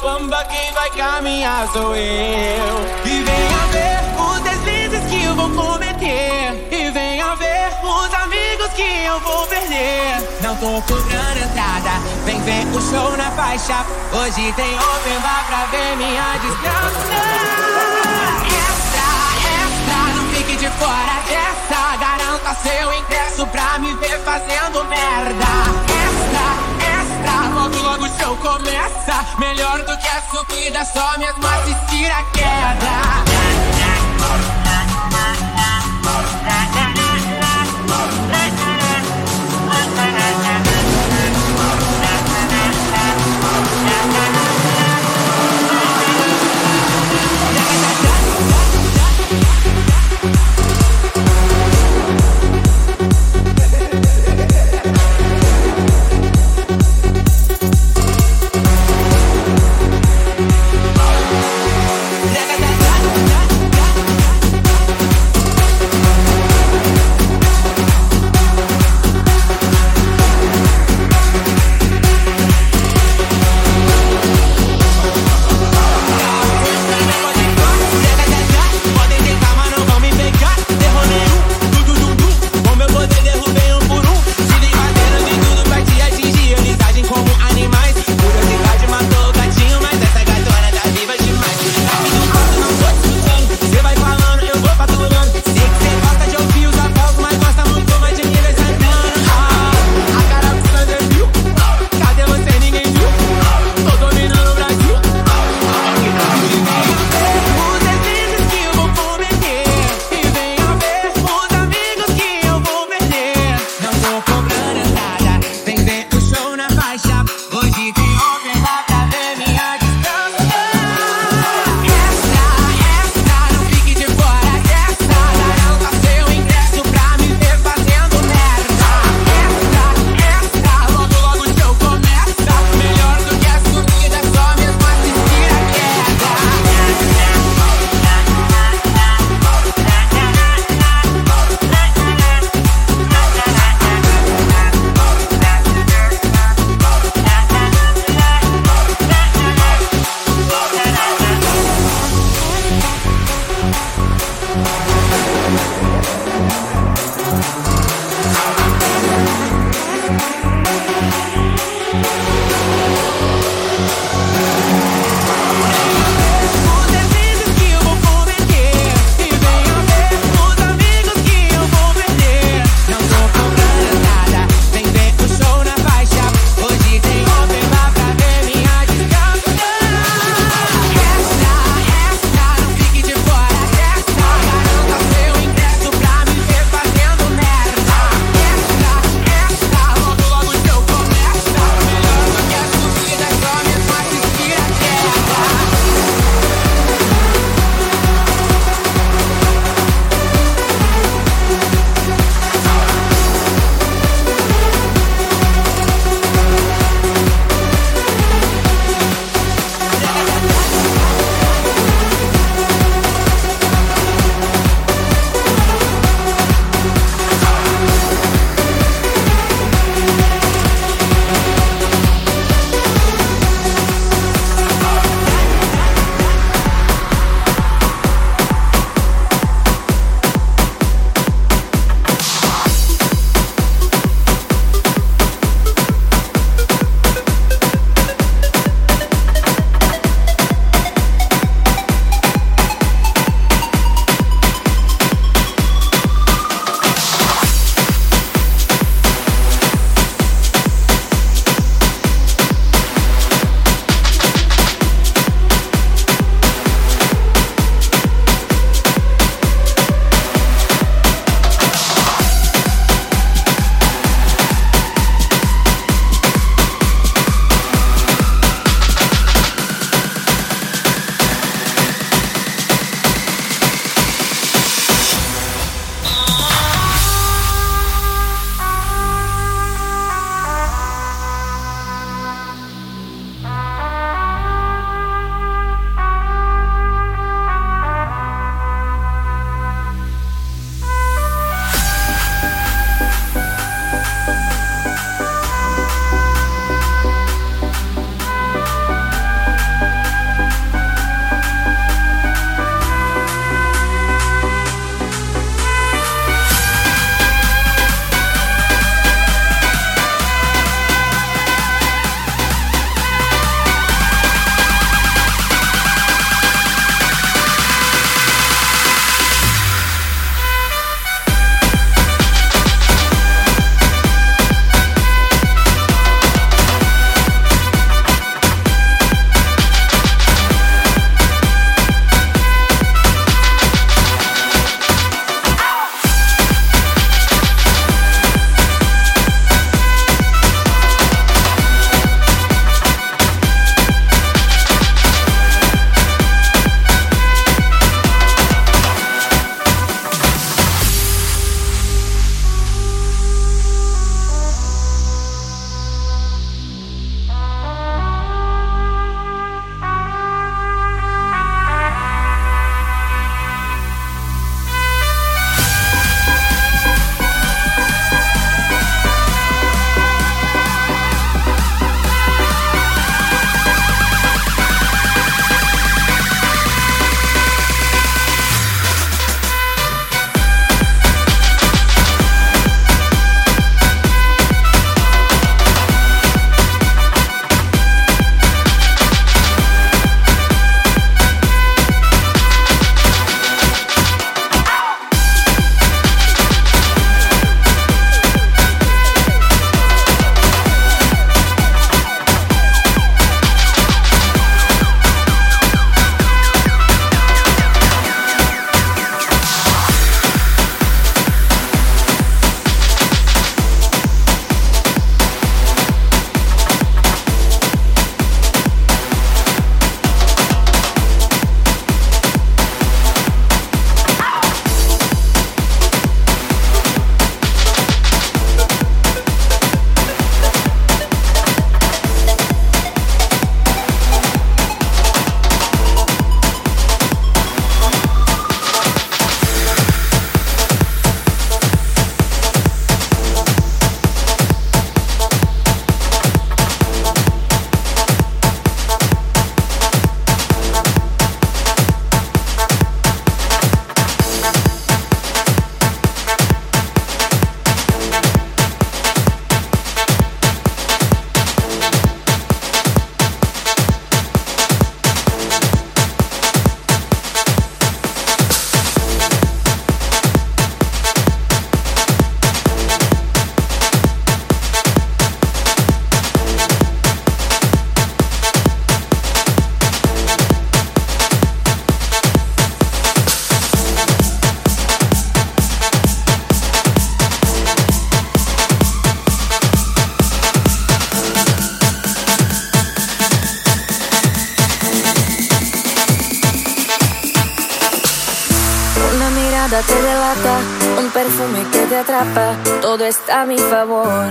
bamba quem vai caminhar sou eu. E venha ver os deslizes que eu vou cometer. E venha ver os amigos que eu vou perder. Não tô cobrando entrada, vem ver o show na faixa. Hoje tem open bar pra ver minha desgraça. Extra, extra, não fique de fora dessa. Garanta seu ingresso pra me ver fazendo merda. Extra, logo logo o show começa. Melhor do que a subida, só mesmo assistir a queda. Te atrapa, todo está a mi favor.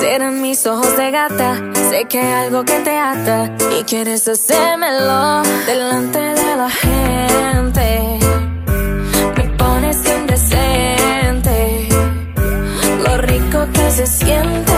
Serán mis ojos de gata, sé que hay algo que te ata y quieres hacérmelo delante de la gente. Me pones indecente, lo rico que se siente.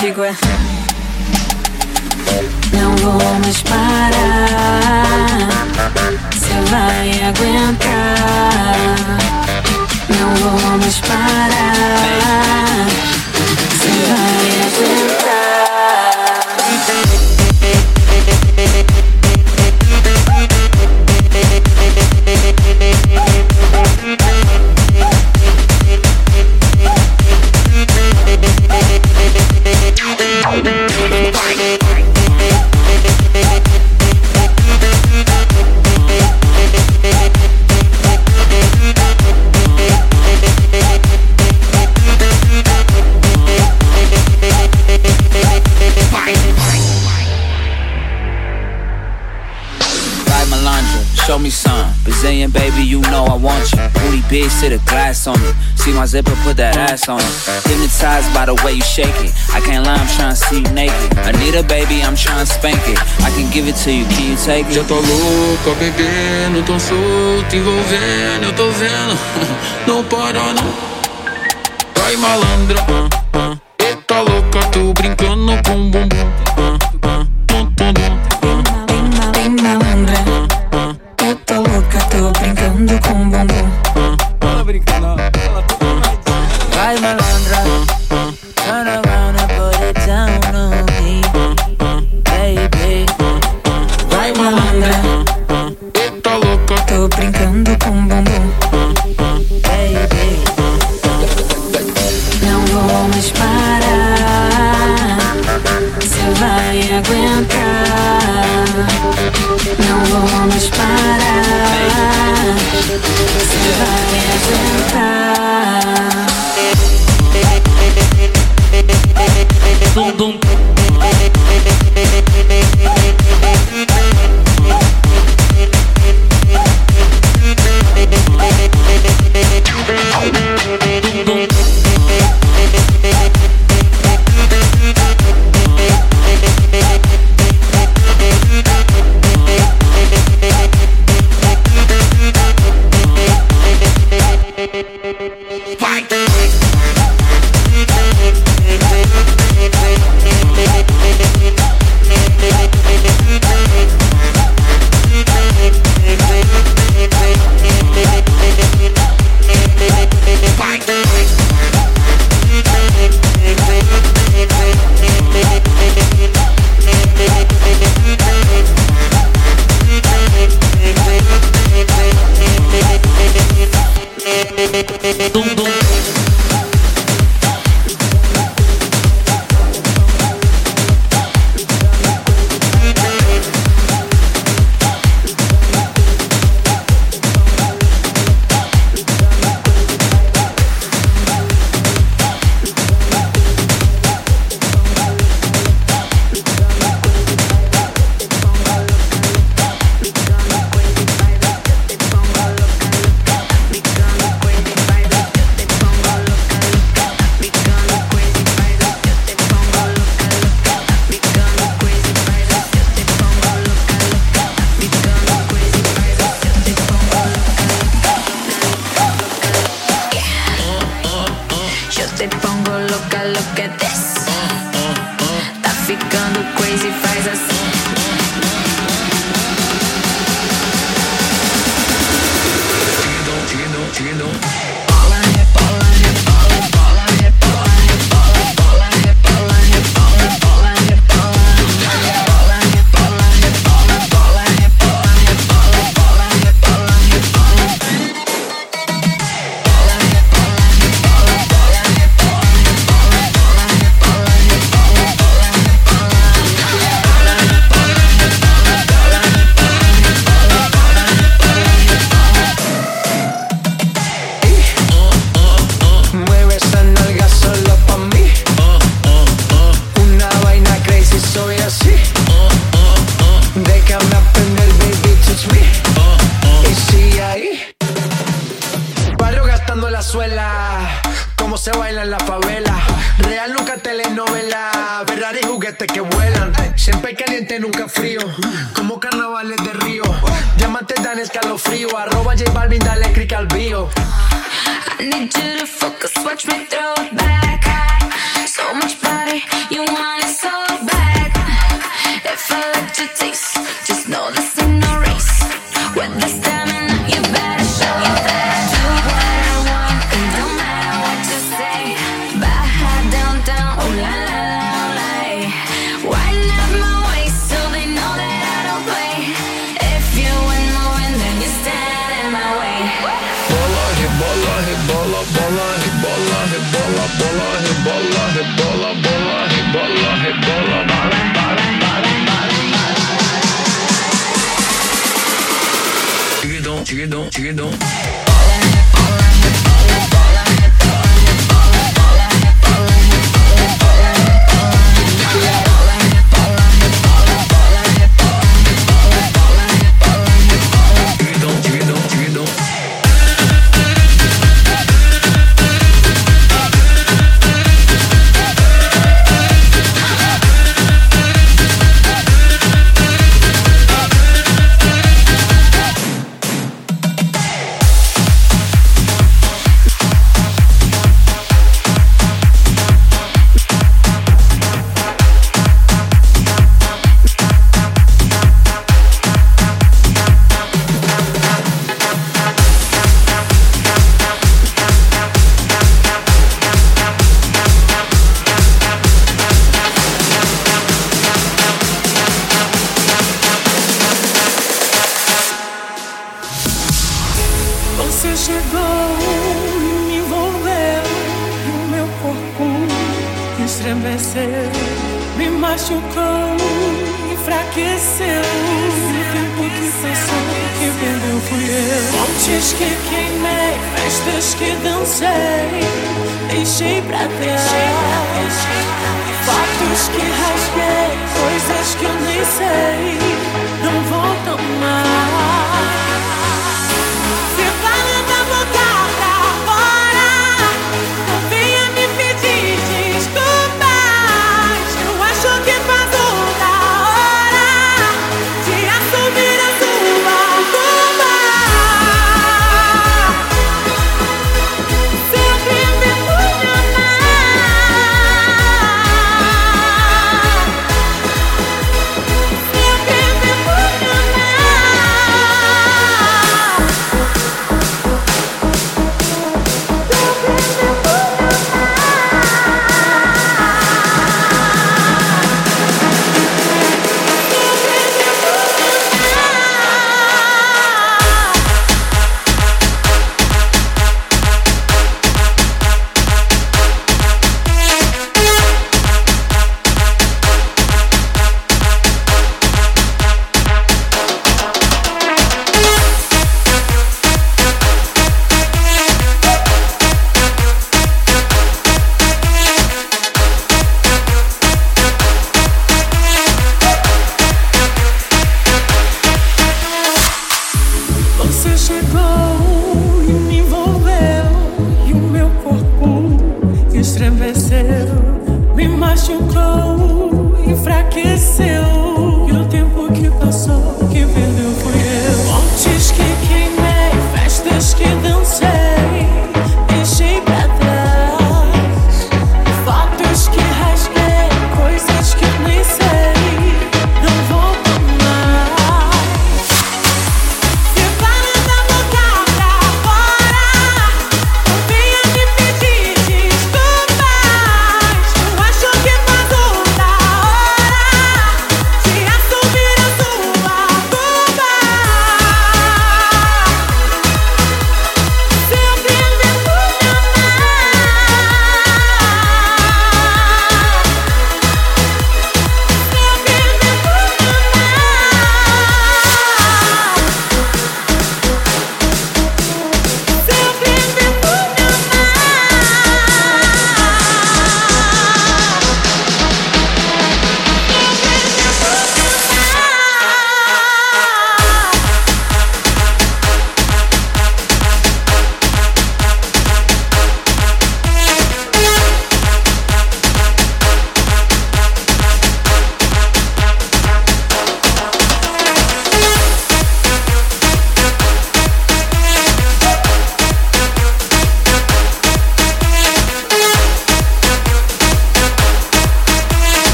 Sigwe. My zipper, put that ass on it. Hypnotized by the way you shake it. I can't lie, I'm trying to see you naked. I need a baby, I'm trying to spank it. I can give it to you, can you take it? Já tô louca, bebendo, tô solto, envolvendo, eu tô vendo. Não para não. Vai malandra, uh, uh. Eita louca, tô brincando com bumbum.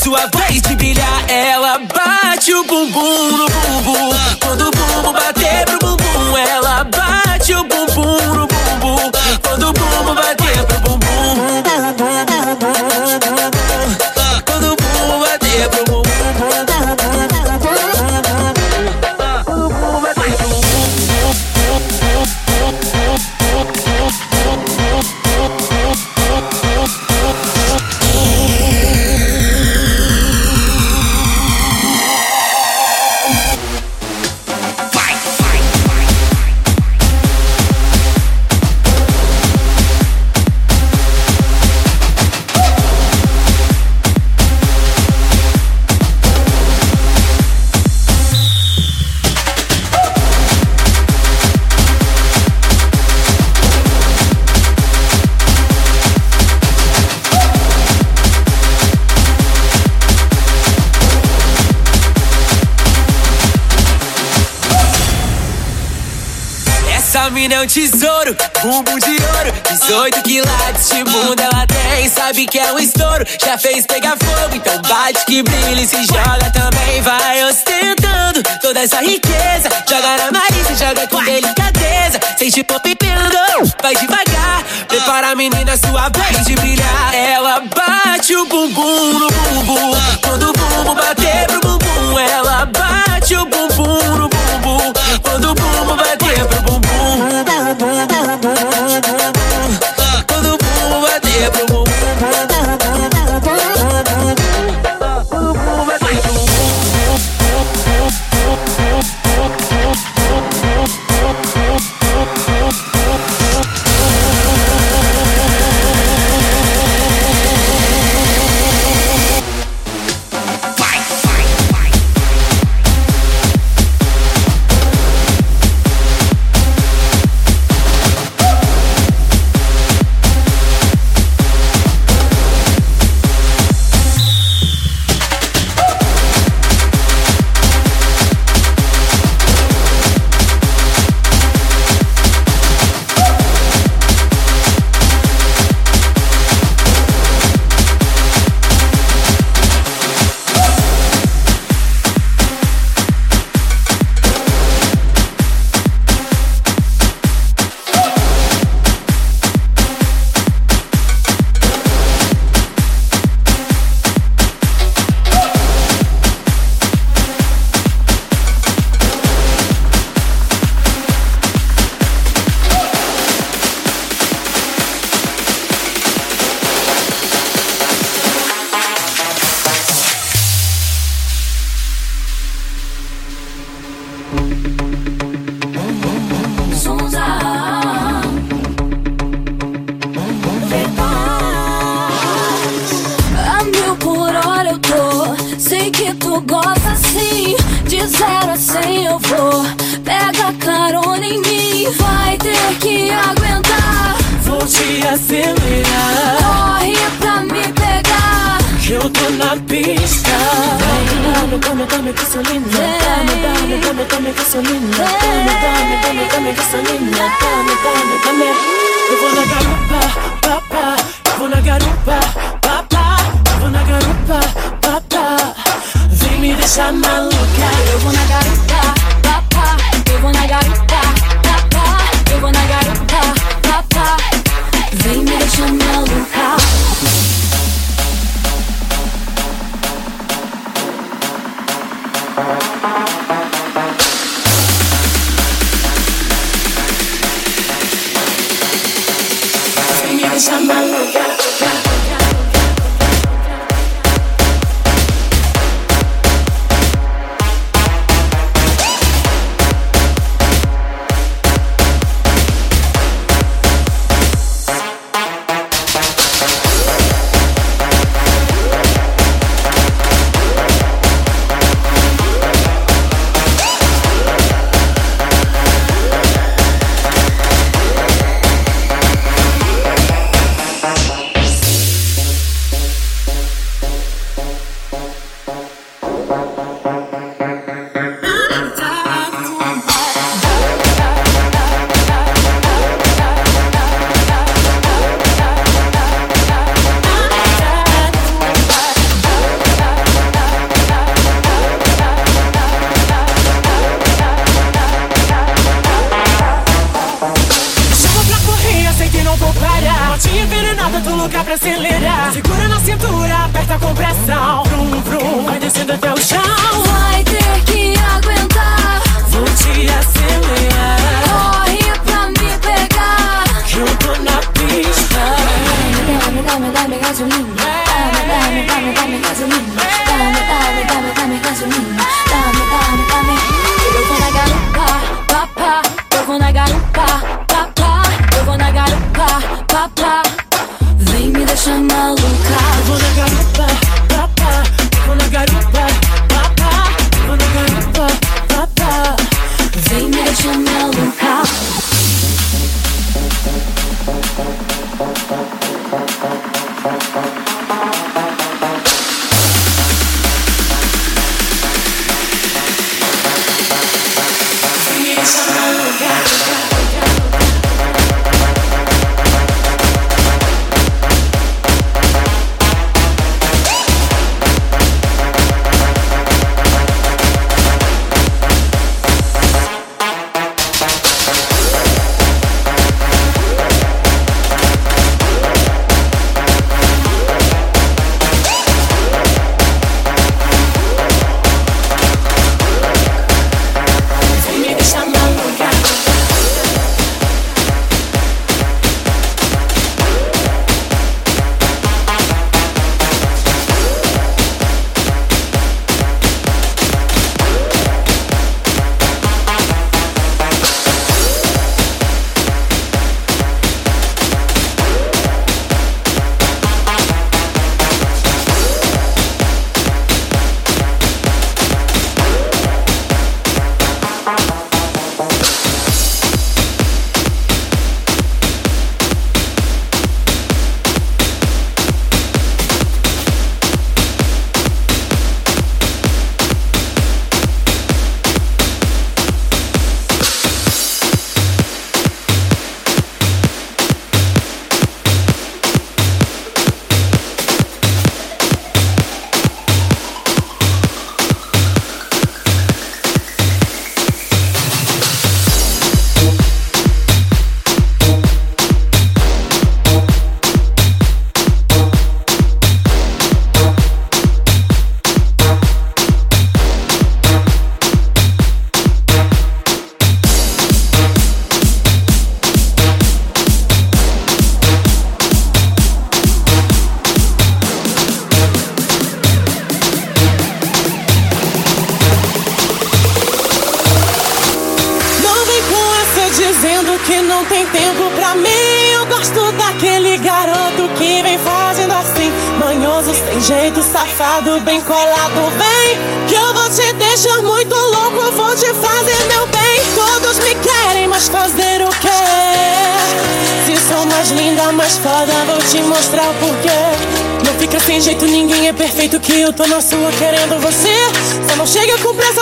Sua vez de brilhar, ela bate o bumbum no bumbum. é um tesouro, bumbum de ouro. 18 quilates de bunda ela tem, sabe que é um estouro. Já fez pegar fogo, então bate que brilha e se joga também. Vai ostentando toda essa riqueza. Joga na marisa, joga com delicadeza. Sente pop e vai devagar, prepara a menina é sua vez de brilhar. Ela bate o bumbum no bumbum. Quando o bumbum bater pro bumbum, ela bate o bumbum no bumbum. Quando o bumbum bater pro bumbum.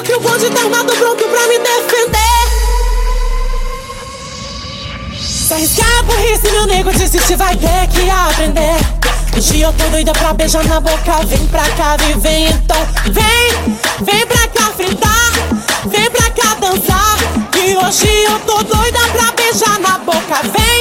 só que o bonde tá armado pronto pra me defender. Se arriscar a burrice, meu nego desiste, vai ter que aprender. Hoje eu tô doida pra beijar na boca, vem pra cá, vem, então vem, vem pra cá fritar, vem pra cá dançar. Que hoje eu tô doida pra beijar na boca, vem.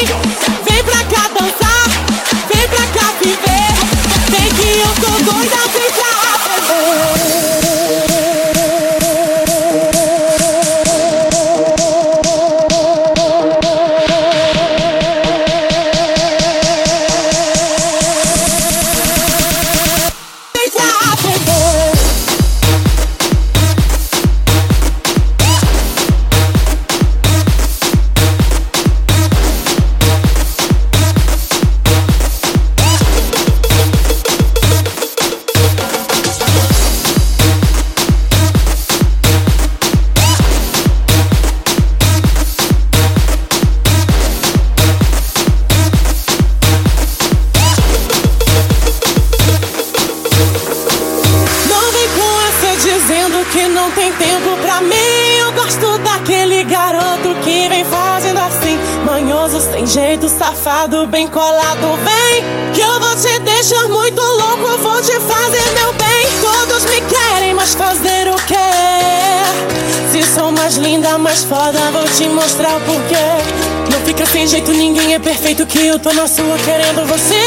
tô na sua querendo você.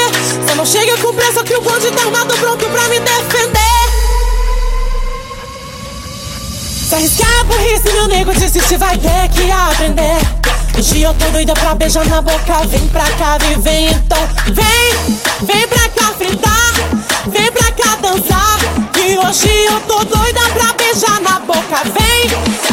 Só não chega com pressa que o bonde tá armado pronto pra me defender. Se arriscar por isso, meu nego disse que vai ter que aprender. Hoje eu tô doida pra beijar na boca. Vem pra cá, vem, então. Vem, vem pra cá fritar. Vem pra cá dançar. Que hoje eu tô doida pra beijar na boca. Vem.